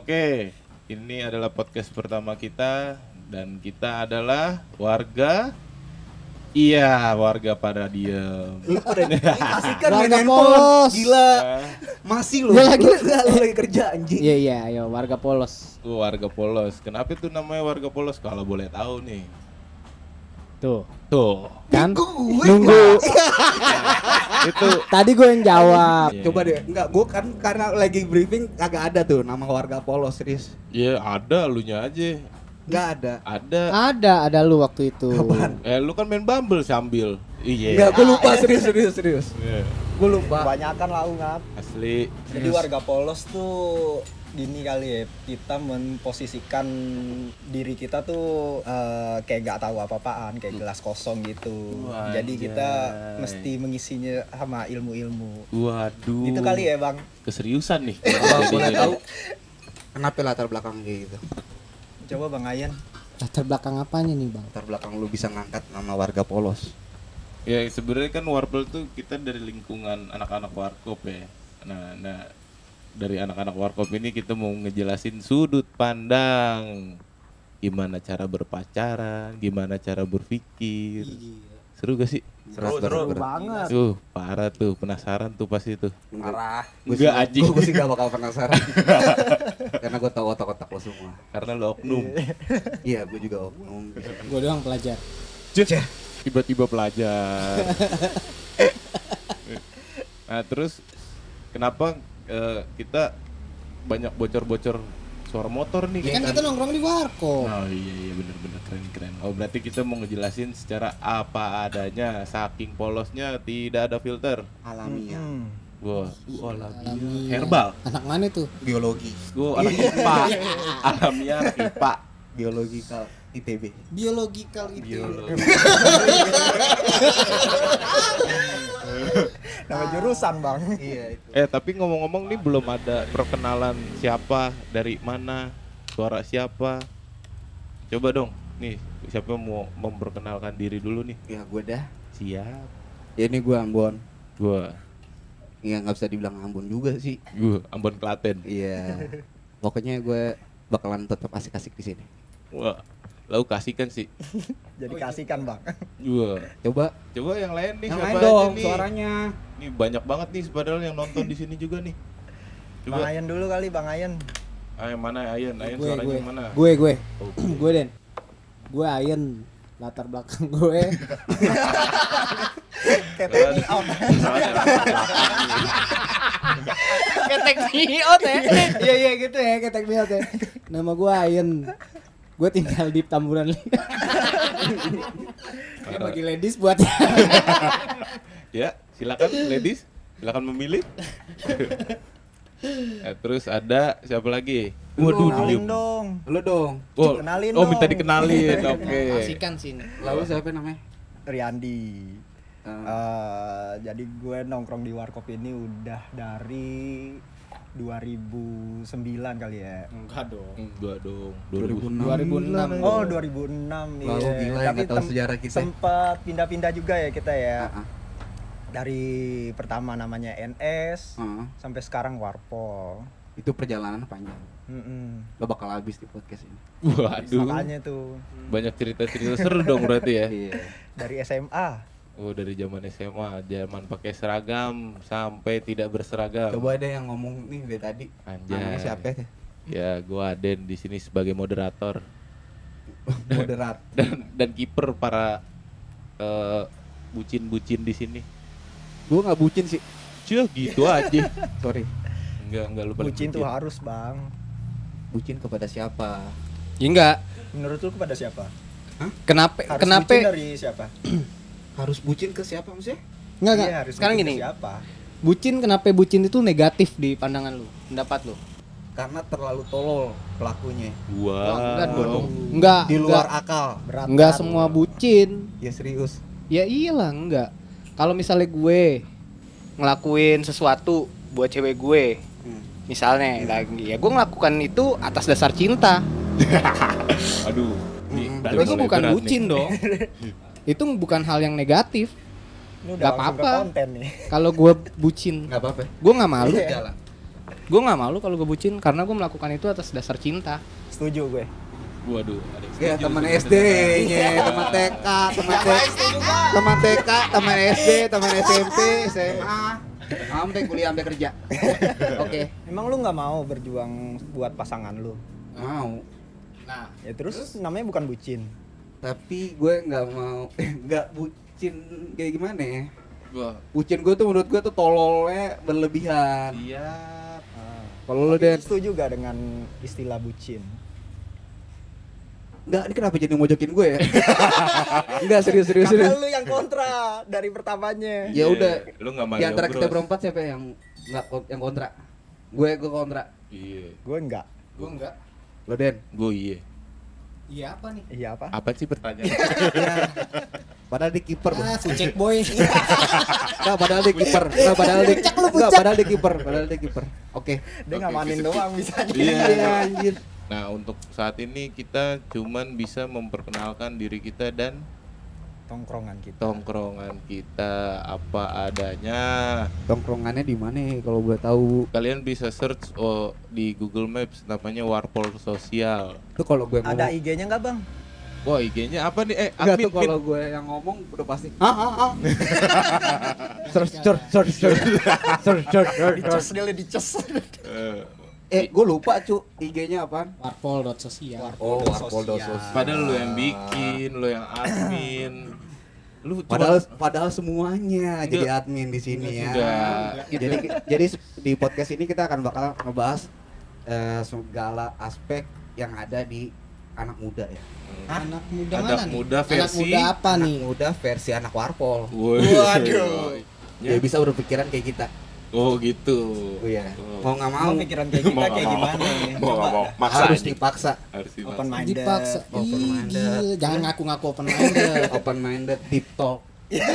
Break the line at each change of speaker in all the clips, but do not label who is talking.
Oke, ini adalah podcast pertama kita dan kita adalah warga Iya, warga pada diem.
Lu pada kasih kan
Warga
main
polos.
Gila. Masih lu.
Dia lagi-
lu lagi kerja anjing.
Iya iya, ayo warga polos.
tuh warga polos. Kenapa itu namanya warga polos? Kalau boleh tahu nih.
Tuh,
Tuh,
kan?
Gue
Nunggu.
itu
Tadi gue yang jawab.
Iya.
Coba deh, enggak gua kan karena lagi briefing kagak ada tuh nama warga polos serius.
ya ada lu nya aja.
Enggak ada.
Ada.
Ada, ada lu waktu itu.
Apaan?
Eh lu kan main Bumble sambil. Iya.
Enggak, gua lupa serius serius serius.
Iya.
Gua lupa.
Kebanyakan lah ngap.
Asli.
Jadi warga polos tuh gini kali ya kita memposisikan diri kita tuh eh, kayak gak tahu apa-apaan kayak gelas kosong gitu
Wah,
jadi kita mesti mengisinya sama ilmu-ilmu
Waduh.
itu kali ya bang
Keseriusan nih.
Kalau boleh tahu kenapa latar belakang kayak gitu?
coba bang Ayan
Latar belakang apanya nih, Bang?
Latar belakang lu bisa ngangkat nama warga polos.
Ya sebenarnya kan warpel tuh kita dari lingkungan anak-anak warkop ya. Nah, nah dari anak-anak warkop ini kita mau ngejelasin sudut pandang gimana cara berpacaran, gimana cara berpikir. Seru gak sih?
Seru, seru.
banget
Tuh, parah tuh, penasaran tuh pasti tuh.
parah
Enggak anjing.
Gue sih gak bakal penasaran. Karena gue tahu otak-otak lo semua.
Karena lo oknum.
Iya, gue juga oknum.
Gue doang pelajar.
Cih, Tiba-tiba pelajar. nah, terus kenapa eh, kita banyak bocor-bocor suara motor nih?
kan kita nongkrong di warkop.
Oh iya iya bener-bener keren keren. Oh berarti kita mau ngejelasin secara apa adanya, saking polosnya tidak ada filter.
Alamiah.
Hmm.
Wah, uh, alamiah.
Alamiah.
Herbal.
Anak mana tuh?
Biologi.
Gua anak IPA. alamiah IPA.
Biologikal ITB.
Biologikal itu.
Biologi.
nama jurusan bang
Iya itu.
Eh tapi ngomong-ngomong nih belum ada perkenalan siapa dari mana suara siapa. Coba dong, nih siapa mau memperkenalkan diri dulu nih?
Ya gue dah.
Siap.
Ya ini gue Ambon.
Gua,
Iya nggak bisa dibilang Ambon juga sih.
gua Ambon Klaten.
Iya. Pokoknya gue bakalan tetap asik-asik di sini.
Wah, lau kasihkan sih.
jadi kasihkan bang
Gua.
Coba
Coba yang lain nih
yang
siapa
lain
aja
dong
nih?
suaranya.
Nih banyak banget nih padahal yang nonton di sini juga nih.
bang
Coba.
Ayan dulu kali bang Ayan
Ah, yang mana Ayan? Ayan
Gue
suaranya
gue.
mana?
Gue gue.
Oh,
Gue Den. Gue Ayen. Latar belakang gue.
take out.
Ketek biot ya. Iya iya gitu ya ketek biot ya. Nama gue Ayen. Gue tinggal di Tamburan. Ini bagi ladies buat
Ya, silakan ladies, silakan memilih. Eh, terus ada siapa lagi? Waduh,
kenalin
diem.
dong
Lu dong.
Oh,
Kenalin
oh minta
dong.
dikenalin. Oke.
Kasihkan sini.
Lalu siapa namanya?
Riyandi
Eh,
Eh, jadi gue nongkrong di warkop ini udah dari 2009 kali ya.
Enggak dong.
Enggak dong.
2006.
Oh 2006
Lalu gila ya, nggak tahu sejarah kita.
Sempat pindah-pindah juga ya kita ya.
ah, ah.
Dari pertama namanya NS
Ah,
sampai sekarang Warpol.
itu perjalanan panjang.
Mm-mm.
Lo bakal habis di podcast ini.
Waduh.
Makanya tuh
Banyak cerita-cerita seru dong berarti ya.
Iya.
dari SMA.
Oh, dari zaman SMA, zaman pakai seragam sampai tidak berseragam.
Coba ada yang ngomong nih dari tadi.
Anjay.
Siapa ya?
Ya, gua Aden di sini sebagai moderator
Moderat.
dan dan kiper para eh, bucin-bucin di sini.
Gue nggak bucin sih.
Cie, gitu aja.
Sorry.
Enggak, enggak lu paling
Bucin tuh harus, Bang.
Bucin kepada siapa?
Ya enggak.
Menurut lu kepada siapa?
Kenapa
Harus
kenapa
bucin dari siapa?
Harus bucin ke siapa maksudnya?
enggak enggak.
Iya, harus
Sekarang
ke
gini.
Siapa?
Bucin kenapa bucin itu negatif di pandangan lu? Pendapat lu?
Karena terlalu tolol pelakunya.
Wah.
enggak dong. Enggak.
Di luar
enggak.
akal.
Berat.
Enggak
kan?
semua bucin.
Ya serius.
Ya iyalah enggak. Kalau misalnya gue ngelakuin sesuatu buat cewek gue,
Hmm.
misalnya lagi ya gue ngelakukan itu atas dasar cinta.
Aduh. Nih,
Mm,
udah
Berarti itu
mulai
bukan bucin
nih.
dong. itu bukan hal yang negatif.
Ini udah
Nggak apa-apa.
konten nih.
Kalau gue bucin,
Nggak apa-apa.
gue nggak malu.
Jalan.
Gue nggak malu kalau gue bucin karena gue melakukan itu atas dasar cinta.
Setuju gue.
Waduh, ada
Ya teman. SD, nya, teman TK, teman TK, teman TK, teman SD, teman SMP, SMA, sampai kuliah sampai kerja. Oke,
Emang lu nggak mau berjuang buat pasangan lu?
mau.
Nah,
Ya terus namanya bukan bucin.
Tapi gue nggak mau, nggak bucin kayak gimana ya? Bucin gue tuh menurut gue tuh tololnya berlebihan.
iya.
Kalau lu
Tapi
Den,
setuju gak dengan istilah bucin?
Enggak, ini kenapa jadi mojokin gue ya? Enggak, serius serius serius.
Karena lu yang kontra dari pertamanya.
Ya udah,
Lu nggak Mario
di antara kita berempat siapa yang nggak kon- yang kontra? Gue gue kontra.
Iya.
Gue enggak.
gue enggak.
Lo Den.
Gue iya.
Iya apa nih?
Iya apa?
Apa sih pertanyaan?
Ya. Padahal di kiper.
Ah, fucek boy.
Enggak, padahal di kiper. Enggak, padahal di Enggak, padahal di kiper. Padahal di kiper. Oke.
Dia ngamanin doang bisanya.
Iya.
Iya, anjir.
Nah, untuk saat ini kita cuman bisa memperkenalkan diri kita dan
Tongkrongan kita.
tongkrongan kita apa adanya.
Tongkrongannya di mana ya kalau gue tahu?
Kalian bisa search oh, di Google Maps namanya Warpol Sosial.
Tuh kalau gue ngomong.
Ada IG-nya nggak bang?
Wah, IG-nya apa nih? Eh,
Enggak
admin,
tuh kalau gue yang ngomong udah pasti. Ah ah ah. Search search search search. Search search search.
dia dices.
Eh,
gue lupa cu. IG-nya apaan?
Warpol.sosial.
Oh,
Warpol
Warpol
Sosial.
padahal lu yang bikin, lu yang admin. Lu cuma-
Padahal padahal semuanya
Enggak.
jadi admin di sini ya.
Enggak.
Jadi jadi di podcast ini kita akan bakal ngebahas eh, segala aspek yang ada di anak muda ya.
Anak muda
Anak
mana
muda
nih? Anak
versi-
muda apa
Anak
nih?
muda versi anak warpol.
Waduh.
Ya bisa berpikiran kayak kita.
Oh gitu.
Oh iya.
Oh.
Mau nggak mau
Mau pikiran kayak kita kayak
mau.
gimana?
Mau nggak mau. Maksa
harus
aja.
dipaksa.
Harus dipaksa.
Open minded.
Dipaksa.
Open minded.
gila. Jangan ngaku-ngaku open minded.
Open minded, deep talk.
Gila,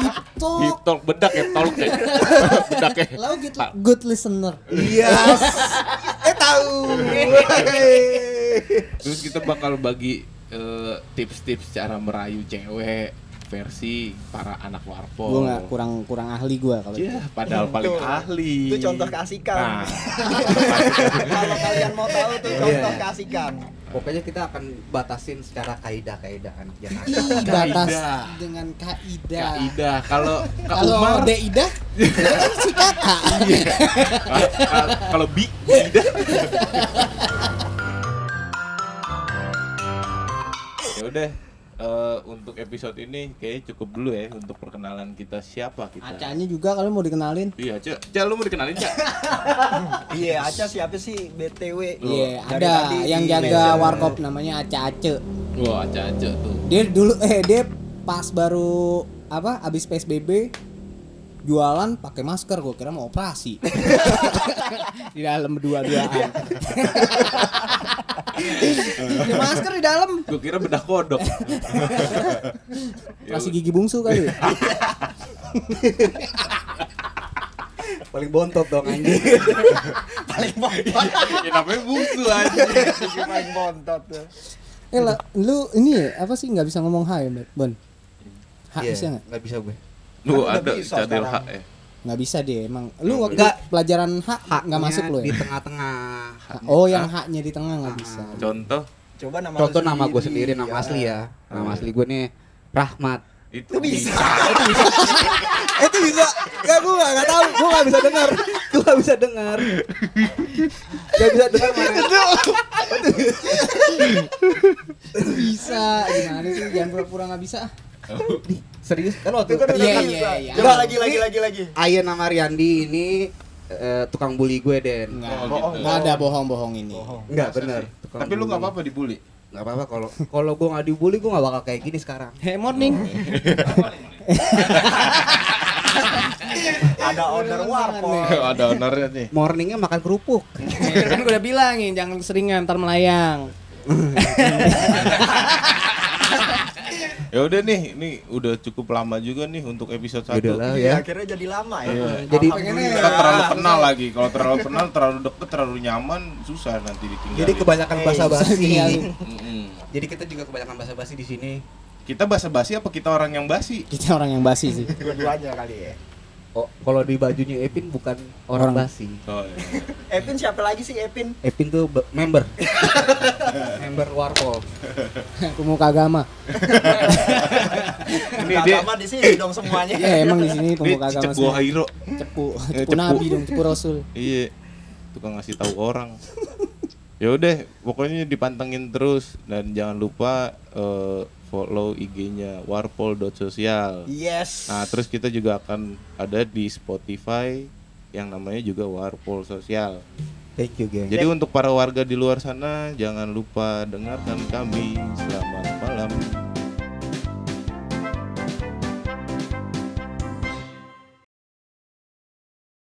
deep talk.
Deep talk bedak ya, talk ya. bedak ya.
Lo gitu good listener.
Iya. eh tahu.
Terus kita bakal bagi eh, tips-tips cara merayu cewek versi para anak warpol.
Gue nggak kurang kurang ahli gue kalau
Ya,
itu.
padahal paling
Tuh.
ahli.
Itu contoh keasikan.
Nah,
Kalau kalian mau tahu tuh contoh
Iya.
keasikan.
Pokoknya kita akan batasin secara kaidah-kaidah anak Jakarta.
Ih, batas dengan kaidah.
Kaidah. Kalau Kak
Kalau
Umar
Deidah si kakak.
Kalau- kalau- kalau Bi Ida. ya udah eh, untuk episode ini kayaknya cukup dulu ya untuk perkenalan kita siapa kita.
Acanya juga kalian mau dikenalin?
Iya, Cak. Cak, lu mau dikenalin, Cak?
Iya, Aca siapa sih BTW?
Iya,
Dari
ada yang jaga warkop namanya Aca Ace.
Wah, Aca-aca tuh.
Dia dulu eh dia pas baru apa abis PSBB jualan pakai masker gue kira mau operasi di dalam berdua-duaan Pakai masker di dalam
Gue kira bedah kodok. Ya
operasi gigi bungsu kali
Paling bontot dong anjing.
paling bontot.
ya namanya bungsu aja.
paling bontot tuh.
eh lah, lu ini ya apa sih nggak bisa ngomong hai Bon Hak
Iya,
bisa nggak
Nggak bisa gue.
Lu ada cadel hak ya.
Nggak bisa deh emang. Lu waktu
Nggak.
pelajaran hak nggak
Haknya
masuk lu
di
ya
tengah-tengah.
oh yang haknya di tengah nggak bisa.
Contoh?
Coba nama
Contoh
lu
nama gue sendiri, nama
ya.
asli ya. Nama asli gue nih Rahmat.
itu
bisa.
itu bisa. Gak gue gak, gak tau gue gak bisa dengar. Gue gak bisa dengar. Gak bisa dengar mana
bisa. Gimana sih? Jangan pura-pura nggak bisa
Di, serius kan waktu
Itu kan
Iya,
kan
iya, iya.
Coba
Enggak,
lagi lagi lagi lagi.
Ayen sama Riyandi ini eh, tukang bully gue Den
nggak
Oh,
bohong,
gitu.
ada bohong-bohong ini
Bohong.
Enggak Tukang
Tapi lu nggak apa-apa dibully.
Nggak apa-apa kalau kalau gue nggak dibully gue nggak bakal kayak gini sekarang
hey morning
Ada owner warpol.
ada ownernya nih.
morningnya makan kerupuk
kan gue udah bilangin jangan seringan ntar melayang
Ya udah nih, ini udah cukup lama juga nih untuk episode
Yaudah
1.
lah
Iya,
ya
akhirnya jadi lama ya.
Iya.
Jadi
Kita terlalu kenal lagi. Kalau terlalu kenal, terlalu deket, terlalu nyaman, susah nanti ditinggalin.
jadi kebanyakan
Eh,
tinggalin.
Mm-mm.
jadi kita juga kebanyakan basa-basi di sini
Kita basa-basi apa kita orang yang basi?
kita orang yang basi sih
Dua-duanya kali ya.
oh, kalau di bajunya Epin bukan orang,
Orang.
basi.
Oh, iya.
Epin siapa lagi sih Epin?
Epin tuh be- member. member Warpol.
pemuka agama
Ini dia
Agama di sini dong semuanya.
ya emang di sini
ini
pemuka agama semua.
Hairo.
cepu
Eh,
cepu
cepu.
nabi dong cepu rasul
Iya. Tukang ngasih tahu orang. ya udah, pokoknya dipantengin terus dan jangan lupa eh, follow IG-nya warpol.social.
Yes.
Nah, terus kita juga akan ada di Spotify yang namanya juga Warpol Sosial.
Thank you, geng.
Jadi untuk para warga di luar sana jangan lupa dengarkan kami. Selamat